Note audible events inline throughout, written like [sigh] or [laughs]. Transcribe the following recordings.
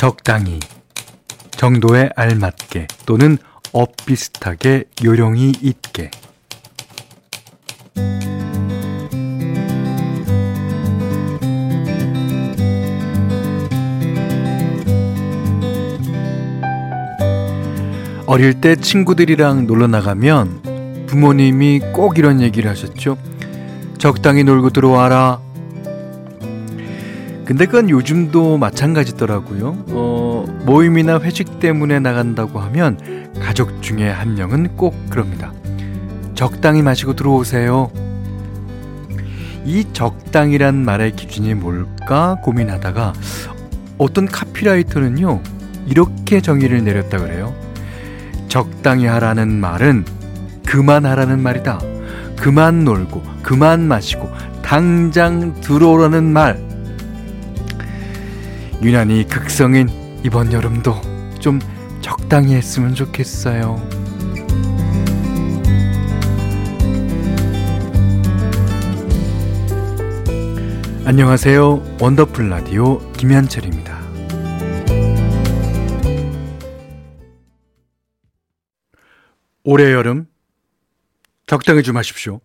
적당히, 정도에 알맞게 또는 엇비슷하게 요령이 있게. 어릴 때 친구들이랑 놀러 나가면 부모님이 꼭 이런 얘기를 하셨죠. 적당히 놀고 들어와라. 근데 그건 요즘도 마찬가지더라고요. 어, 모임이나 회식 때문에 나간다고 하면 가족 중에 한 명은 꼭 그럽니다. 적당히 마시고 들어오세요. 이 적당이란 말의 기준이 뭘까 고민하다가 어떤 카피라이터는요, 이렇게 정의를 내렸다 그래요. 적당히 하라는 말은 그만하라는 말이다. 그만 놀고, 그만 마시고, 당장 들어오라는 말. 유난히 극성인 이번 여름도 좀 적당히 했으면 좋겠어요. 안녕하세요. 원더풀 라디오 김현철입니다. 올해 여름 적당히 좀 하십시오.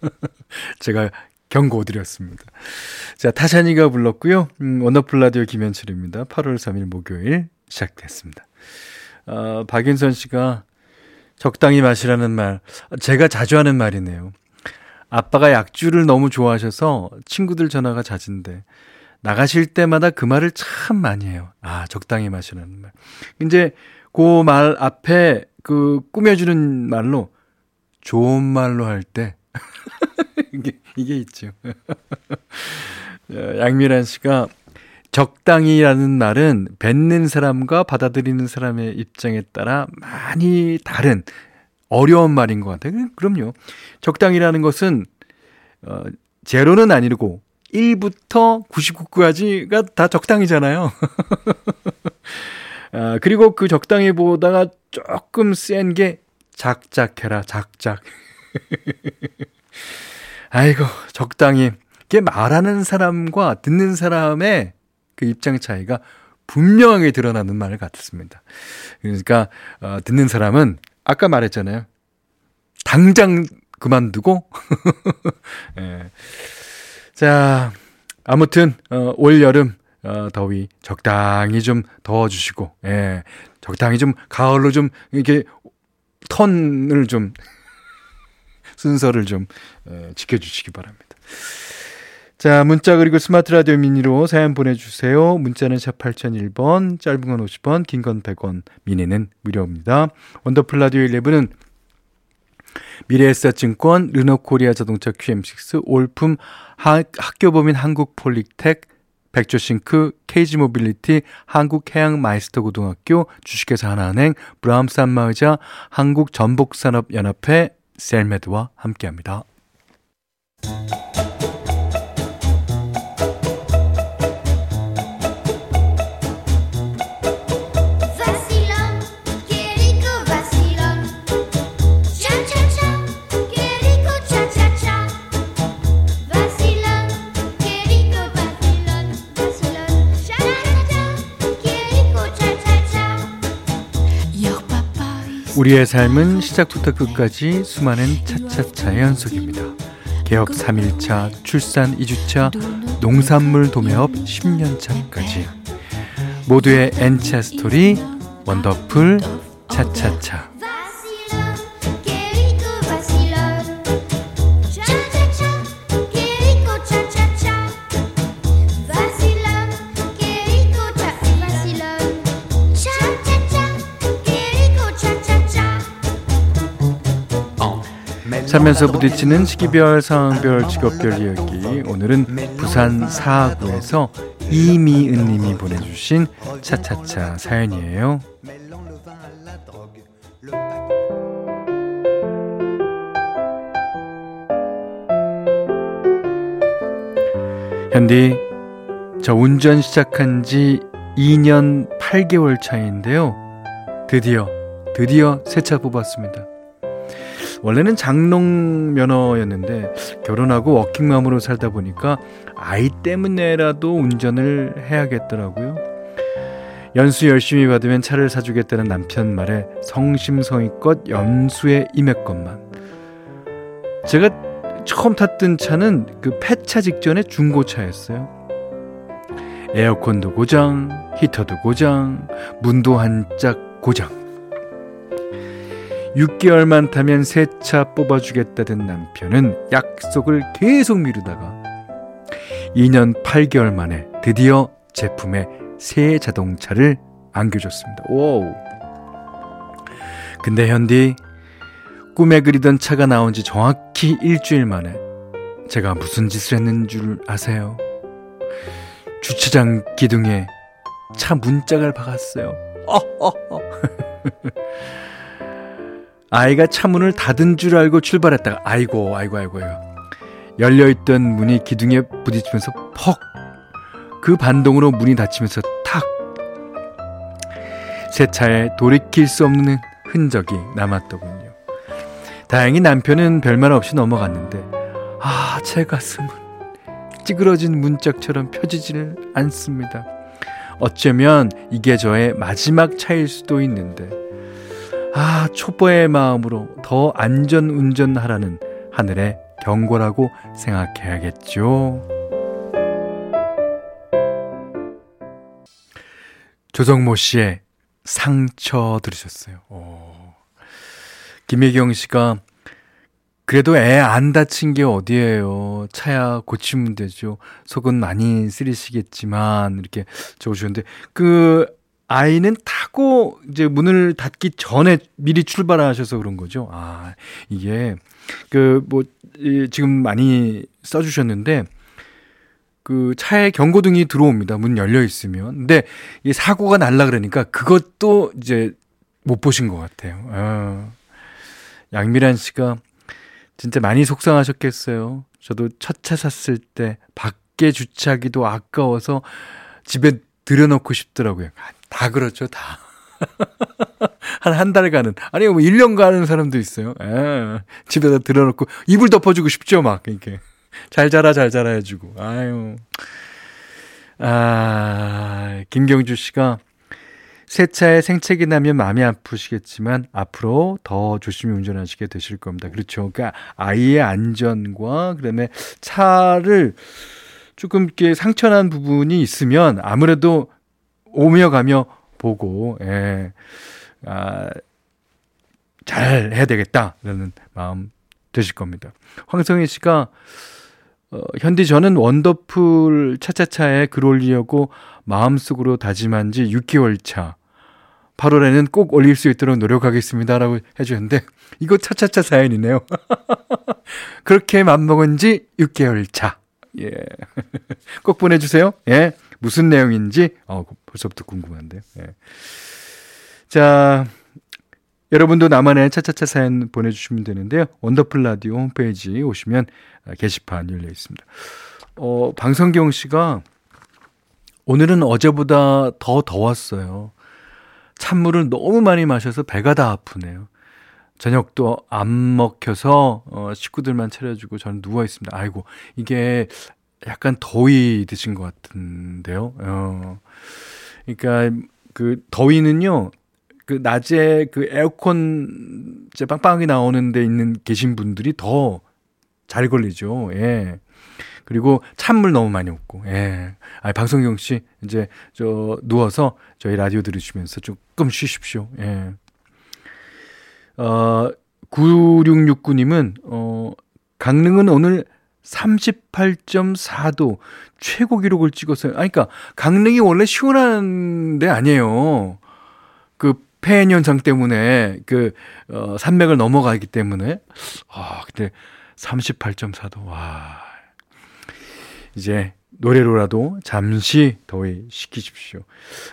[laughs] 제가 경고드렸습니다. 자, 타샤니가 불렀고요. 음, 원더풀 라디오 김현철입니다. 8월 3일 목요일 시작됐습니다. 어, 박윤선 씨가 적당히 마시라는 말, 제가 자주 하는 말이네요. 아빠가 약주를 너무 좋아하셔서 친구들 전화가 잦은데 나가실 때마다 그 말을 참 많이 해요. 아, 적당히 마시라는 말. 이제 그 말 앞에 그 꾸며주는 말로 좋은 말로 할 때 [laughs] [laughs] 이게 이게 있죠. [laughs] 양미란 씨가 적당히라는 말은 뱉는 사람과 받아들이는 사람의 입장에 따라 많이 다른 어려운 말인 것 같아요. 그럼요. 적당히라는 것은 어, 제로는 아니고 1부터 99까지가 다 적당히잖아요. [laughs] 아, 그리고 그 적당히 보다가 조금 센 게 작작해라, 작작. 아이고, 적당히. 이게 말하는 사람과 듣는 사람의 그 입장 차이가 분명하게 드러나는 말 같습니다. 그러니까, 어, 듣는 사람은 아까 말했잖아요. 당장 그만두고. [laughs] 예. 자, 아무튼, 어, 올 여름, 어, 더위 적당히 좀 더워주시고, 예, 적당히 좀 가을로 좀 이렇게 턴을 좀 순서를 좀 예, 지켜주시기 바랍니다. 자, 문자 그리고 스마트 라디오 미니로 사연 보내주세요. 문자는 샵 8001번, 짧은 건 50원, 긴 건 100원, 미니는 무료입니다. 원더풀 라디오 1부는 미래에셋증권, 르노코리아 자동차 QM6, 올품 하, 학교법인 한국폴리텍, 백조싱크, KG모빌리티, 한국해양마이스터고등학교, 주식회사 하나은행, 브라움스 안마의자, 한국전복산업연합회, 셀메드와 함께합니다. 우리의 삶은 시작부터 끝까지 수많은 차차차의 연속입니다. 개업 3일차, 출산 2주차, 농산물 도매업 10년차까지 모두의 N차 스토리 원더풀 차차차 살면서 부딪히는 시기별, 상황별, 직업별 이야기. 오늘은 부산 사구에서 이미은 님이 보내주신 차차차 사연이에요. 현디, 저 운전 시작한 지 2년 8개월 차인데요. 드디어, 드디어 새 차 뽑았습니다. 원래는 장롱 면허였는데 결혼하고 워킹맘으로 살다 보니까 아이 때문에라도 운전을 해야겠더라고요. 연수 열심히 받으면 차를 사주겠다는 남편 말에 성심성의껏 연수에 임했건만 제가 처음 탔던 차는 그 폐차 직전에 중고차였어요. 에어컨도 고장, 히터도 고장, 문도 한짝 고장. 6개월만 타면 새 차 뽑아주겠다던 남편은 약속을 계속 미루다가 2년 8개월 만에 드디어 제품의 새 자동차를 안겨줬습니다. 오. 근데 현디 꿈에 그리던 차가 나온 지 정확히 일주일 만에 제가 무슨 짓을 했는 줄 아세요? 주차장 기둥에 차 문짝을 박았어요. 어, 어, 어. 아이가 차문을 닫은 줄 알고 출발했다가 아이고 아이고 아이고 열려있던 문이 기둥에 부딪히면서 퍽 그 반동으로 문이 닫히면서 탁 새 차에 돌이킬 수 없는 흔적이 남았더군요. 다행히 남편은 별말 없이 넘어갔는데 아 제 가슴은 찌그러진 문짝처럼 펴지지를 않습니다. 어쩌면 이게 저의 마지막 차일 수도 있는데 아, 초보의 마음으로 더 안전 운전하라는 하늘의 경고라고 생각해야겠죠. 조정모 씨의 상처 들으셨어요. 오. 김혜경 씨가 그래도 애 안 다친 게 어디예요. 차야 고치면 되죠. 속은 많이 쓰리시겠지만 이렇게 적어주셨는데 그 아이는 타고 이제 문을 닫기 전에 미리 출발하셔서 그런 거죠. 아, 이게 그 뭐 지금 많이 써 주셨는데 그 차에 경고등이 들어옵니다. 문 열려 있으면. 근데 이 사고가 날라 그러니까 그것도 이제 못 보신 것 같아요. 아. 양미란 씨가 진짜 많이 속상하셨겠어요. 저도 첫 차 샀을 때 밖에 주차하기도 아까워서 집에 들여놓고 싶더라고요. 다 그렇죠, 다. [laughs] 한 한 달간은 아니 뭐 1년 가는 사람도 있어요. 에, 집에다 들어놓고 이불 덮어주고 싶죠, 막 이렇게 잘 자라 잘 자라 해주고. 아유, 아 김경주 씨가 새 차에 생채기 나면 마음이 아프시겠지만 앞으로 더 조심히 운전하시게 되실 겁니다. 그렇죠. 그러니까 아이의 안전과 그다음에 차를 조금 이렇게 상처난 부분이 있으면 아무래도 오며 가며 보고 예. 아, 잘 해야 되겠다라는 마음 드실 겁니다. 황성희 씨가 어, 현디 저는 원더풀 차차차에 글 올리려고 마음속으로 다짐한 지 6개월 차. 8월에는 꼭 올릴 수 있도록 노력하겠습니다 라고 해주셨는데 이거 차차차 사연이네요. [laughs] 그렇게 맘먹은 지 6개월 차. 예. [laughs] 꼭 보내주세요. 예. 무슨 내용인지, 어, 벌써부터 궁금한데요. 예. 자, 여러분도 나만의 차차차 사연 보내주시면 되는데요. 원더풀 라디오 홈페이지 오시면 게시판 열려 있습니다. 어, 방성경 씨가 오늘은 어제보다 더 더웠어요. 찬물을 너무 많이 마셔서 배가 다 아프네요. 저녁도 안 먹혀서 어, 식구들만 차려주고 저는 누워 있습니다. 아이고 이게 약간 더위 드신 것 같은데요. 어. 그러니까 그 더위는요. 그 낮에 그 에어컨 이제 빵빵하게 나오는 데 있는 계신 분들이 더 잘 걸리죠. 예. 그리고 찬물 너무 많이 먹고, 예. 아, 방송경 씨, 이제, 저, 누워서 저희 라디오 들으시면서 조금 쉬십시오. 예. 어, 9669님은, 어, 강릉은 오늘 38.4도 최고 기록을 찍었어요. 아니, 그러니까 강릉이 원래 시원한 데 아니에요. 그 폐연 현상 때문에 그 어, 산맥을 넘어가기 때문에 아, 근데 38.4도 와. 이제 노래로라도 잠시 더위 식히십시오.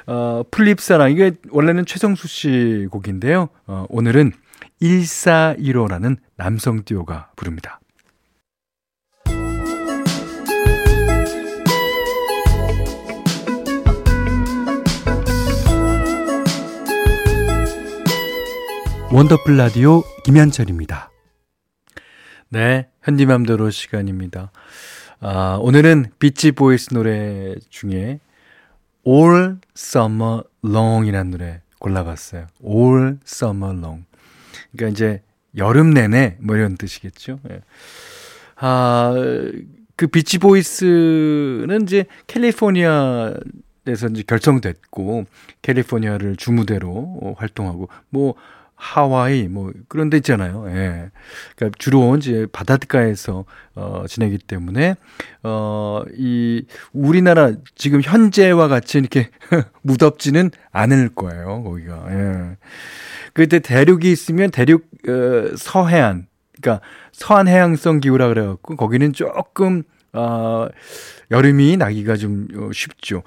어, 플립사랑 이게 원래는 최성수 씨 곡인데요. 어, 오늘은 1415라는 남성 듀오가 부릅니다. 원더풀 라디오 김현철입니다. 네, 현디맘대로 시간입니다. 아, 오늘은 비치 보이스 노래 중에 All Summer Long이라는 노래 골라봤어요. All Summer Long. 그러니까 이제 여름 내내 뭐 이런 뜻이겠죠. 예. 아, 그 비치 보이스는 이제 캘리포니아에서 이제 결성됐고 캘리포니아를 주무대로 활동하고 뭐 하와이 뭐 그런 데 있잖아요. 예. 그러니까 주로 이제 바닷가에서 어 지내기 때문에 어이 우리나라 지금 현재와 같이 이렇게 [laughs] 무덥지는 않을 거예요. 거기가. 예. 그때 대륙이 있으면 대륙 어 서해안 그러니까 서한 해양성 기후라 그래 갖고 거기는 조금 어 여름이 나기가 좀 어, 쉽죠.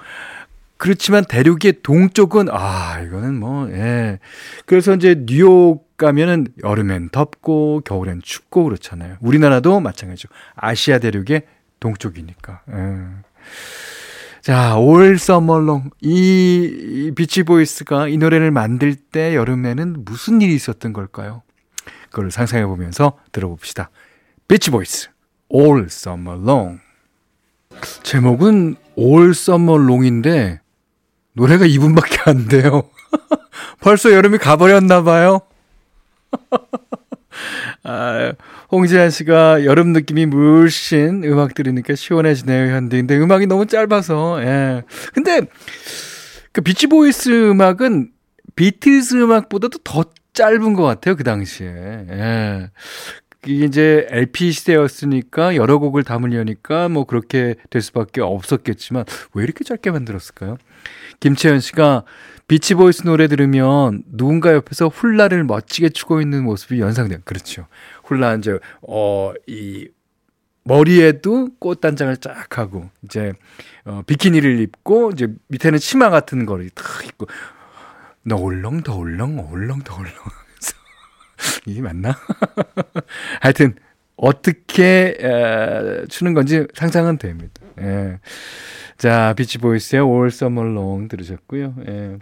그렇지만 대륙의 동쪽은 아 이거는 뭐 예. 그래서 이제 뉴욕 가면은 여름엔 덥고 겨울엔 춥고 그렇잖아요. 우리나라도 마찬가지죠. 아시아 대륙의 동쪽이니까. 예. 자, All Summer Long 이 비치 보이스가 이 노래를 만들 때 여름에는 무슨 일이 있었던 걸까요? 그걸 상상해 보면서 들어봅시다. 비치 보이스 All Summer Long 제목은 Summer Long인데 노래가 2분밖에 안 돼요. [laughs] 벌써 여름이 가버렸나 봐요. [laughs] 아, 홍지한 씨가 여름 느낌이 물씬 음악 들으니까 시원해지네요, 현디. 근데 음악이 너무 짧아서, 예. 근데, 그 비치보이스 음악은 비틀스 음악보다도 더 짧은 것 같아요, 그 당시에. 예. 이게 이제 LP 시대였으니까 여러 곡을 담으려니까 뭐 그렇게 될 수밖에 없었겠지만 왜 이렇게 짧게 만들었을까요? 김채연 씨가 비치보이스 노래 들으면 누군가 옆에서 훌라를 멋지게 추고 있는 모습이 연상돼요. 그렇죠. 훌라 이제 어 이 머리에도 꽃 단장을 쫙 하고 이제 어 비키니를 입고 이제 밑에는 치마 같은 거를 탁 입고 너 올렁 더 올렁 올렁 더 올렁 [laughs] 이게 맞나? [laughs] 하여튼 어떻게 에, 추는 건지 상상은 됩니다. 예. 자, 비치보이스의 All Summer 들으셨고요. 예.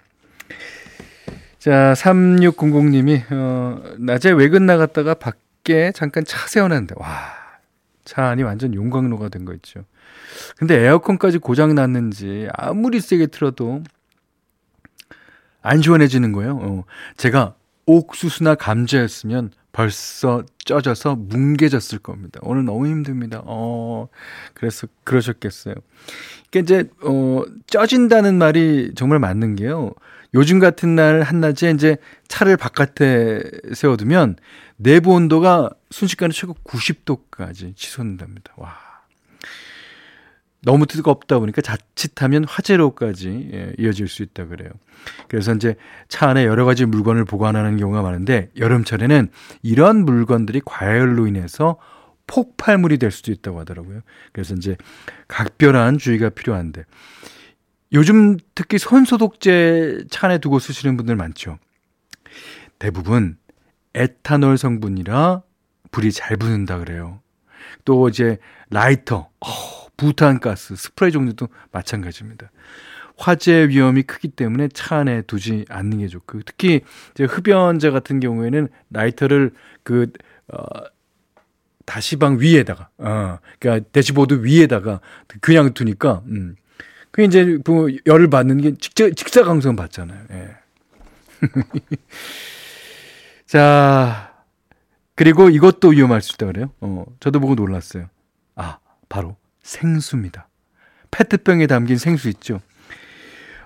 자, 3600님이, 어, 낮에 외근 나갔다가 밖에 잠깐 차 세워놨는데, 와, 차 안이 완전 용광로가 된 거 있죠. 근데 에어컨까지 고장 났는지 아무리 세게 틀어도 안 시원해지는 거예요. 어, 제가 옥수수나 감자였으면 벌써 쪄져서 뭉개졌을 겁니다. 오늘 너무 힘듭니다. 어, 그래서 그러셨겠어요. 그러니까 이제, 어, 쪄진다는 말이 정말 맞는 게요. 요즘 같은 날 한낮에 이제 차를 바깥에 세워두면 내부 온도가 순식간에 최고 90도까지 치솟는답니다. 와. 너무 뜨겁다 보니까 자칫하면 화재로까지 예, 이어질 수 있다 그래요. 그래서 이제 차 안에 여러 가지 물건을 보관하는 경우가 많은데 여름철에는 이런 물건들이 과열로 인해서 폭발물이 될 수도 있다고 하더라고요. 그래서 이제 각별한 주의가 필요한데 요즘 특히 손 소독제 차 안에 두고 쓰시는 분들 많죠. 대부분 에탄올 성분이라 불이 잘 붙는다 그래요. 또 이제 라이터, 어, 부탄가스, 스프레이 종류도 마찬가지입니다. 화재 위험이 크기 때문에 차 안에 두지 않는 게 좋고 특히 이제 흡연자 같은 경우에는 라이터를 그 어, 다시방 위에다가 어 그러니까 대시보드 위에다가 그냥 두니까 음. 그 이제 뭐 열을 받는 게 직자 직사광선 받잖아요. 예. [laughs] 자 그리고 이것도 위험할 수 있다 그래요. 어 저도 보고 놀랐어요. 아 바로 생수입니다. 페트병에 담긴 생수 있죠.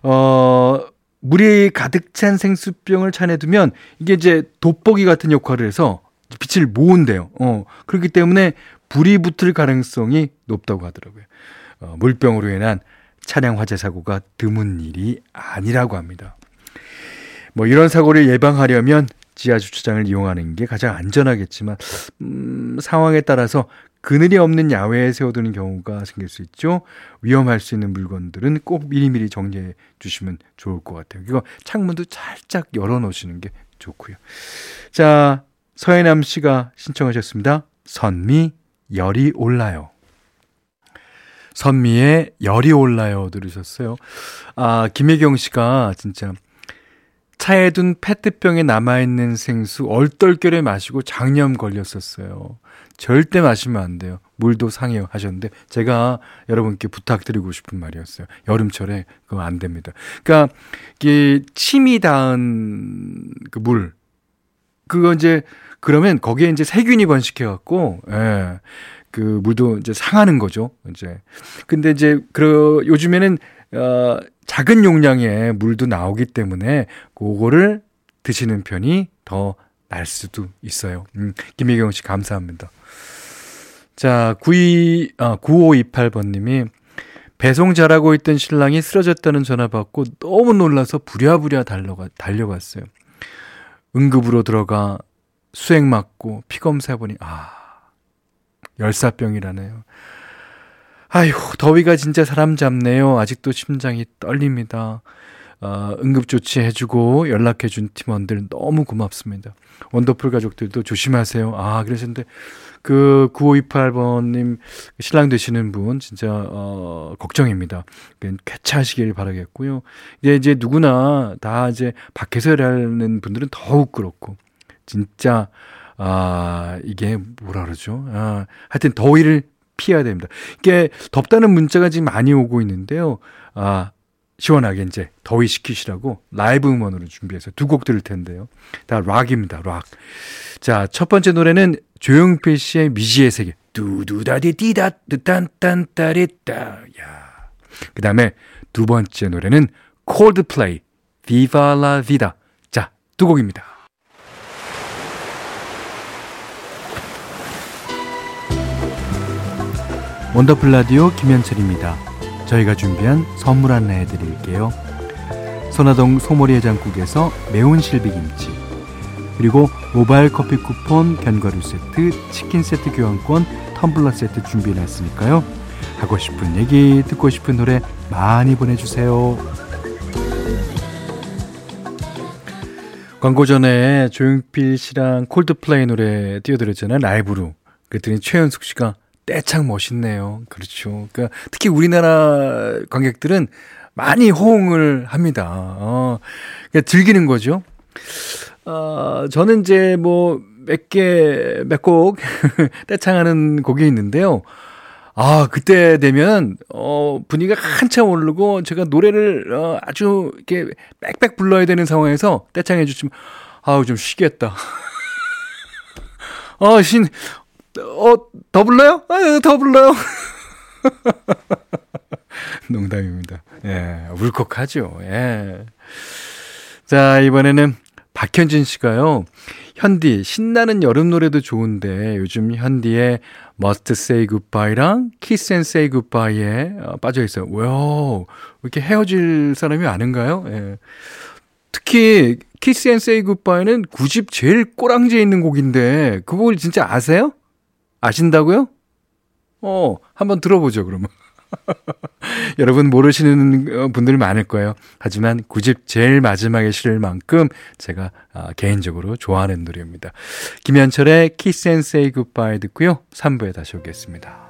어, 물이 가득 찬 생수병을 차내 두면 이게 이제 돋보기 같은 역할을 해서 빛을 모은대요. 어, 그렇기 때문에 불이 붙을 가능성이 높다고 하더라고요. 어, 물병으로 인한 차량 화재 사고가 드문 일이 아니라고 합니다. 뭐 이런 사고를 예방하려면 지하 주차장을 이용하는 게 가장 안전하겠지만 음, 상황에 따라서 그늘이 없는 야외에 세워두는 경우가 생길 수 있죠. 위험할 수 있는 물건들은 꼭 미리미리 정리해 주시면 좋을 것 같아요. 이거 창문도 살짝 열어 놓으시는 게 좋고요. 자, 서해남 씨가 신청하셨습니다. 선미, 열이 올라요. 선미의 열이 올라요 들으셨어요. 아, 김혜경 씨가 진짜 차에 둔 페트병에 남아있는 생수 얼떨결에 마시고 장염 걸렸었어요. 절대 마시면 안 돼요. 물도 상해요 하셨는데 제가 여러분께 부탁드리고 싶은 말이었어요. 여름철에 그거 안 됩니다. 그러니까 이게 침이 닿은 그 물. 그거 이제 그러면 거기에 이제 세균이 번식해 갖고 예. 그 물도 이제 상하는 거죠. 이제. 근데 이제 그 요즘에는 어 작은 용량의 물도 나오기 때문에 그거를 드시는 편이 더 날 수도 있어요. 음, 김혜경 씨 감사합니다. 자, 92, 아, 9528번님이 배송 잘하고 있던 신랑이 쓰러졌다는 전화 받고 너무 놀라서 부랴부랴 달려가, 달려갔어요. 응급으로 들어가 수액 맞고 피 검사해보니, 아, 열사병이라네요. 아휴, 더위가 진짜 사람 잡네요. 아직도 심장이 떨립니다. 어, 응급조치 해주고 연락해준 팀원들 너무 고맙습니다. 원더풀 가족들도 조심하세요. 아, 그러셨는데, 그 9528번님 신랑 되시는 분 진짜, 어, 걱정입니다. 쾌차하시길 바라겠고요. 이제 이제 누구나 다 이제 밖에서 일하는 분들은 더욱 그렇고, 진짜, 아, 이게 뭐라 그러죠? 아, 하여튼 더위를 피해야 됩니다. 이게 덥다는 문자가 지금 많이 오고 있는데요. 아, 시원하게 이제 더위 식히시라고 라이브 음원으로 준비해서 두 곡 들을 텐데요. 다 락입니다, 락. 자, 첫 번째 노래는 조용필 씨의 미지의 세계. 두두다디 디다, 딴딴따리따. 야. 그 다음에 두 번째 노래는 콜드플레이, Viva la. 자, 두 곡입니다. 원더풀 라디오 김현철입니다. 저희가 준비한 선물 안내해 드릴게요. 선화동 소머리 해장국에서 매운 실비김치 그리고 모바일 커피 쿠폰, 견과류 세트, 치킨 세트 교환권, 텀블러 세트 준비해놨으니까요. 하고 싶은 얘기, 듣고 싶은 노래 많이 보내주세요. 광고 전에 조용필 씨랑 콜드플레이 노래 띄워드렸잖아요. 라이브로. 그랬더니 최현숙 씨가 떼창 멋있네요. 그렇죠. 그러니까 특히 우리나라 관객들은 많이 호응을 합니다. 어, 그러니까 즐기는 거죠. 어, 저는 이제 뭐 몇 개, 몇 곡 [laughs] 떼창하는 곡이 있는데요. 아, 그때 되면, 어, 분위기가 한참 오르고, 제가 노래를, 어, 아주, 이렇게, 빽빽 불러야 되는 상황에서 떼창해 주시면, 아우, 좀 쉬겠다. 어, [laughs] 신, 어, 더 불러요? 아, 더 불러요. [laughs] 농담입니다. 예, 울컥하죠. 예. 자, 이번에는 박현진 씨가요. 현디, 신나는 여름 노래도 좋은데 요즘 현디의 Must Say Goodbye랑 Kiss and Say Goodbye에 어, 빠져 있어요. 와, 이렇게 헤어질 사람이 아는가요? 예. 특히 Kiss and Say Goodbye는 9집 제일 꼬랑지에 있는 곡인데 그 곡을 진짜 아세요? 아신다고요? 어, 한번 들어보죠, 그러면. [laughs] 여러분 모르시는 어, 분들 많을 거예요. 하지만 9집 제일 마지막에 실을 만큼 제가 아, 개인적으로 좋아하는 노래입니다. 김현철의 Kiss and 듣고요. 3부에 다시 오겠습니다.